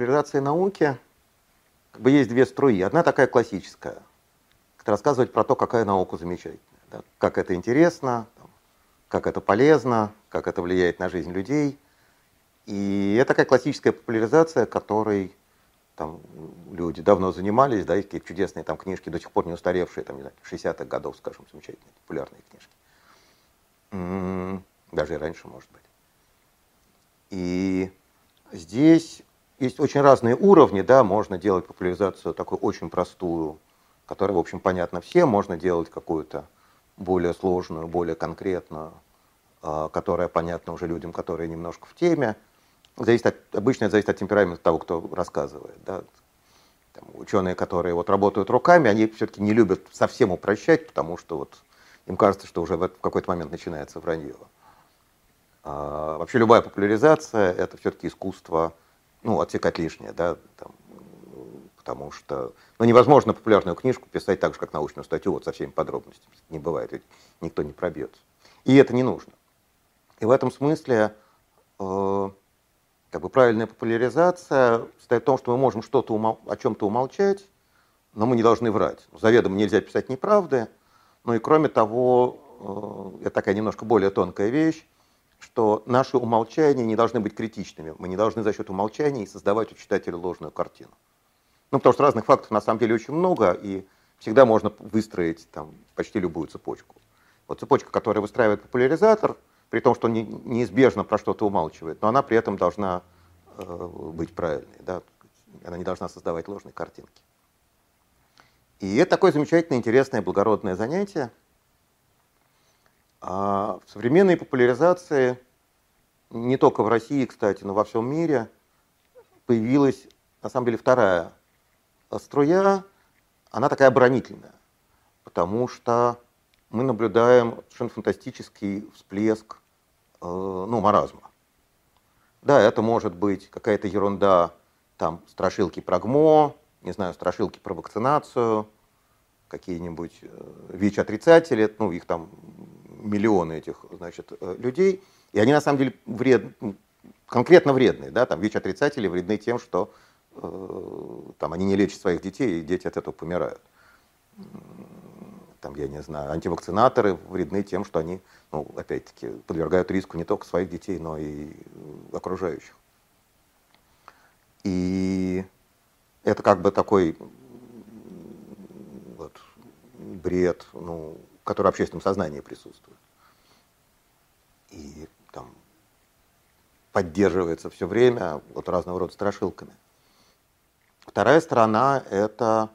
популяризации науки как бы есть две струи. Одна такая классическая, которая рассказывает про то, какая наука замечательная, да, как это интересно, как это полезно, как это влияет на жизнь людей. И это такая классическая популяризация, которой там люди давно занимались, да, и какие чудесные там книжки, до сих пор не устаревшие, там, не знаю, 60-х годов, скажем, замечательные, популярные книжки. М-м, даже и раньше, может быть. И здесь есть очень разные уровни, да, можно делать популяризацию такую очень простую, которая, в общем, понятна всем, можно делать какую-то более сложную, более конкретную, а, которая понятна уже людям, которые немножко в теме. Зависит от, обычно это зависит от темперамента того, кто рассказывает. Да. Там, ученые, которые вот работают руками, они все-таки не любят совсем упрощать, потому что вот им кажется, что уже в, какой-то момент начинается вранье. А, вообще любая популяризация – это все-таки искусство ну, отсекать лишнее, да, там, потому что ну, невозможно популярную книжку писать так же, как научную статью, вот со всеми подробностями. Не бывает, ведь никто не пробьется. И это не нужно. И в этом смысле э, как бы правильная популяризация состоит в том, что мы можем что-то умол... о чем-то умолчать, но мы не должны врать. Заведомо нельзя писать неправды, ну и кроме того, э, это такая немножко более тонкая вещь, что наши умолчания не должны быть критичными. Мы не должны за счет умолчаний создавать у читателя ложную картину. Ну, потому что разных фактов на самом деле очень много, и всегда можно выстроить там, почти любую цепочку. Вот цепочка, которая выстраивает популяризатор, при том, что он неизбежно про что-то умалчивает, но она при этом должна э, быть правильной. Да? Она не должна создавать ложные картинки. И это такое замечательное, интересное, благородное занятие – а в современной популяризации, не только в России, кстати, но во всем мире, появилась, на самом деле, вторая струя, она такая оборонительная, потому что мы наблюдаем совершенно фантастический всплеск э, ну, маразма. Да, это может быть какая-то ерунда, там, страшилки про ГМО, не знаю, страшилки про вакцинацию, какие-нибудь э, ВИЧ-отрицатели, ну, их там миллионы этих значит, э, людей, и они на самом деле вред, ну, конкретно вредные. Да? Там ВИЧ-отрицатели вредны тем, что э, там, они не лечат своих детей, и дети от этого помирают. Там, я не знаю, антивакцинаторы вредны тем, что они, ну, опять-таки, подвергают риску не только своих детей, но и окружающих. И это как бы такой вот, бред, ну, который в общественном сознании присутствует. И там поддерживается все время вот разного рода страшилками. Вторая сторона – это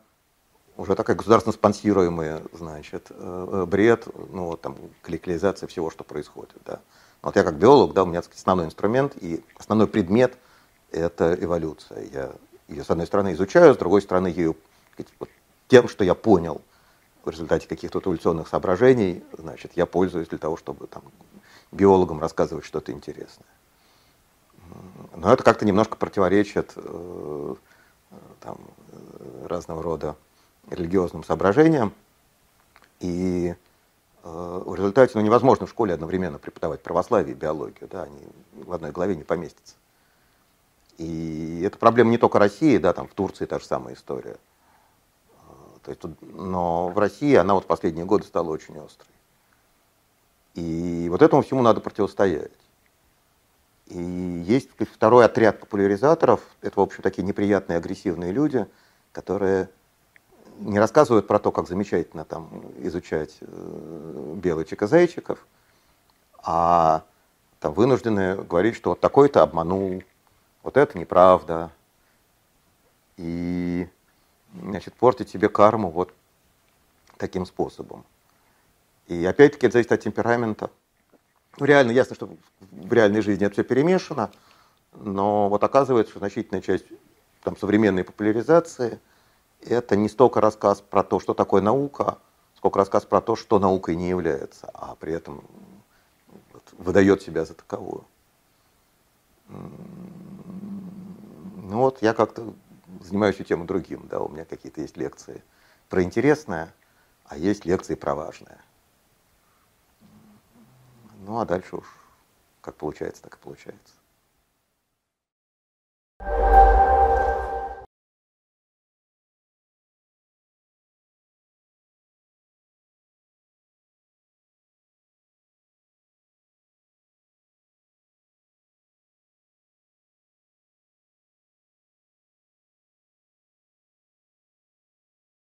уже такая государственно спонсируемый, значит, э, э, бред, ну, вот там, коллективизация всего, что происходит, да. Вот я как биолог, да, у меня сказать, основной инструмент и основной предмет – это эволюция. Я ее, с одной стороны, изучаю, с другой стороны, ее, сказать, вот, тем, что я понял – в результате каких-то эволюционных соображений, значит, я пользуюсь для того, чтобы там, биологам рассказывать что-то интересное. Но это как-то немножко противоречит э, там, разного рода религиозным соображениям. И э, в результате ну, невозможно в школе одновременно преподавать православие и биологию. Да, они в одной голове не поместятся. И это проблема не только России, да, там в Турции та же самая история. То есть, но в России она вот последние годы стала очень острой. И вот этому всему надо противостоять. И есть второй отряд популяризаторов, это, в общем, такие неприятные, агрессивные люди, которые не рассказывают про то, как замечательно там изучать э, белочек и зайчиков, а там вынуждены говорить, что вот такой-то обманул, вот это неправда. И значит, портить себе карму вот таким способом. И опять-таки это зависит от темперамента. Ну, реально ясно, что в реальной жизни это все перемешано, но вот оказывается, что значительная часть там, современной популяризации это не столько рассказ про то, что такое наука, сколько рассказ про то, что наукой не является, а при этом вот, выдает себя за таковую. Ну вот я как-то занимаюсь тему другим, да, у меня какие-то есть лекции про интересное, а есть лекции про важное. Ну а дальше уж как получается, так и получается.